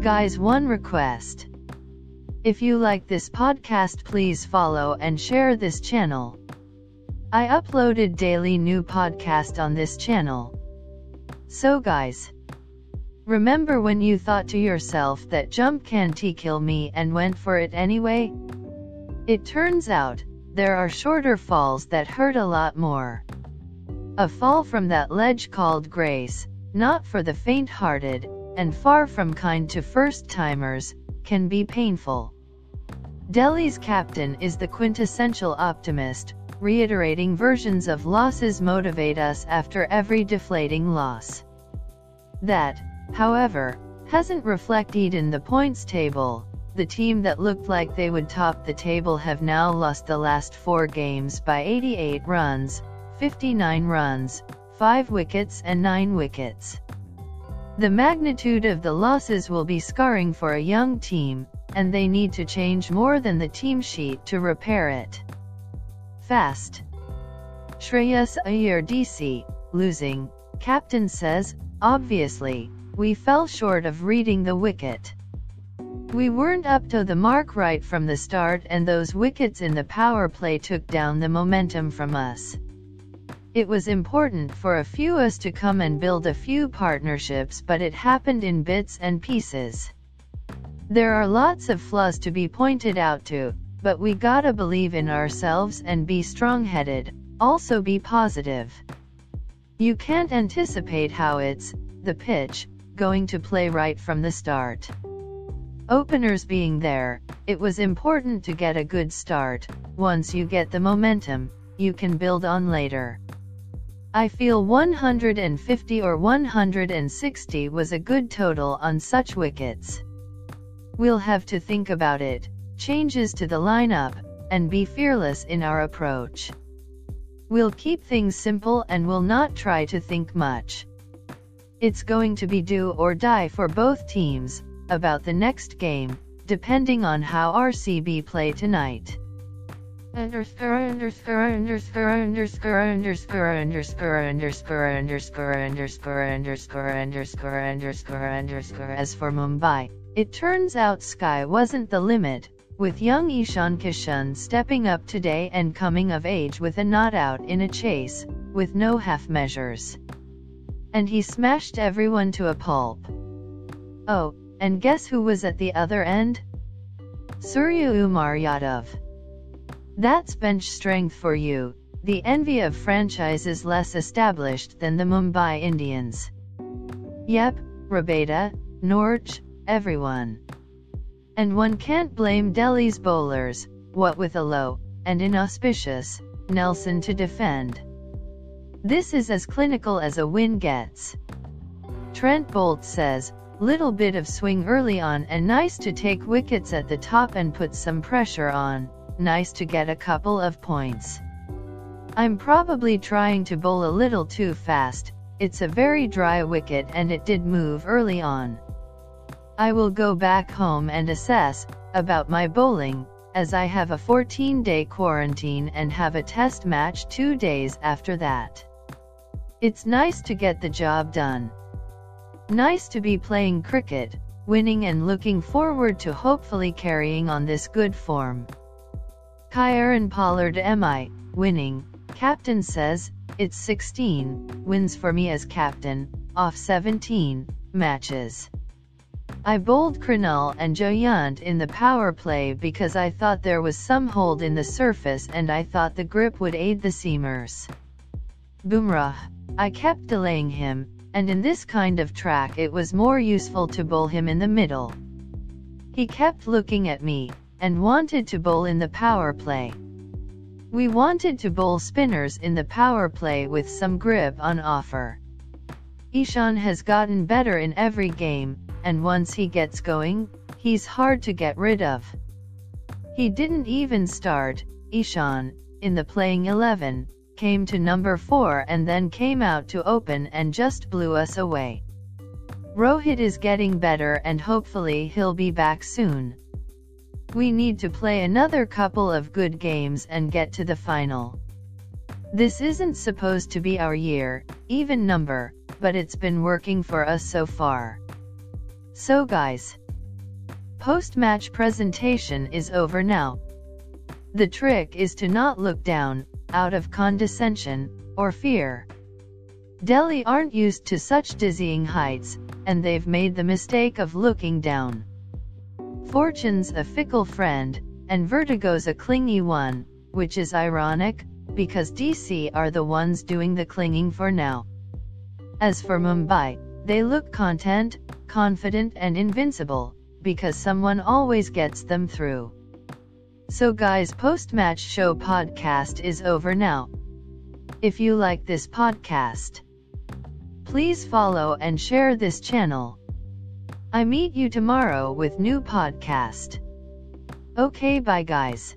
Guys, one request. If you like this podcast, please follow and share this channel. I uploaded daily new podcast on this channel. So guys, remember when you thought to yourself that jump can't kill me and went for it anyway? It turns out, there are shorter falls that hurt a lot more. A fall from that ledge called grace, not for the faint-hearted, and far from kind to first-timers, can be painful. Delhi's captain is the quintessential optimist, reiterating versions of losses motivate us after every deflating loss. That, however, hasn't reflected in the points table. The team that looked like they would top the table have now lost the last four games by 88 runs, 59 runs, 5 wickets and 9 wickets. The magnitude of the losses will be scarring for a young team, and they need to change more than the team sheet to repair it. Fast. Shreyas Iyer DC, losing, captain says, obviously, we fell short of reading the wicket. We weren't up to the mark right from the start and those wickets in the power play took down the momentum from us. It was important for a few us to come and build a few partnerships but it happened in bits and pieces. There are lots of flaws to be pointed out to, but we gotta believe in ourselves and be strong-headed, also be positive. You can't anticipate how it's, the pitch, going to play right from the start. Openers being there, it was important to get a good start, once you get the momentum, you can build on later. I feel 150 or 160 was a good total on such wickets. We'll have to think about it, changes to the lineup, and be fearless in our approach. We'll keep things simple and will not try to think much. It's going to be do or die for both teams, about the next game, depending on how RCB play tonight. Underscore underscore underscore underscore underscore underscore underscore underscore underscore underscore underscore underscore underscore as for Mumbai, it turns out sky wasn't the limit, with young Ishan Kishan stepping up today and coming of age with a not out in a chase, with no half measures. And he smashed everyone to a pulp. Oh, and guess who was at the other end? Suryakumar Yadav. That's bench strength for you, the envy of franchises less established than the Mumbai Indians. Yep, Rabada, Nortje, everyone. And one can't blame Delhi's bowlers, what with a low, and inauspicious, Nelson to defend. This is as clinical as a win gets. Trent Boult says, little bit of swing early on and nice to take wickets at the top and put some pressure on, nice to get a couple of points. I'm probably trying to bowl a little too fast, it's a very dry wicket and it did move early on. I will go back home and assess about my bowling, as I have a 14 day quarantine and have a test match two days after that. It's nice to get the job done. Nice to be playing cricket, winning and looking forward to hopefully carrying on this good form. Kieron Pollard MI, winning, captain says, it's 16 wins for me as captain, off 17 matches. I bowled Krunal and Jayant in the power play because I thought there was some hold in the surface and I thought the grip would aid the seamers. Bumrah. I kept delaying him, and in this kind of track it was more useful to bowl him in the middle. He kept looking at me, and wanted to bowl in the power play. We wanted to bowl spinners in the power play with some grip on offer. Ishan has gotten better in every game, and once he gets going, he's hard to get rid of. He didn't even start, Ishan, in the playing 11, came to number 4 and then came out to open and just blew us away. Rohit is getting better and hopefully he'll be back soon. We need to play another couple of good games and get to the final. This isn't supposed to be our year, even number, but it's been working for us so far. So guys, Post-match presentation is over now. The trick is to not look down, out of condescension, or fear. Delhi aren't used to such dizzying heights, and they've made the mistake of looking down. Fortune's a fickle friend, and Vertigo's a clingy one, which is ironic, because DC are the ones doing the clinging for now. As for Mumbai, they look content, confident and invincible, because someone always gets them through. So guys post-match show podcast is over now. If you like this podcast, please follow and share this channel. I meet you tomorrow with new podcast. Okay bye guys.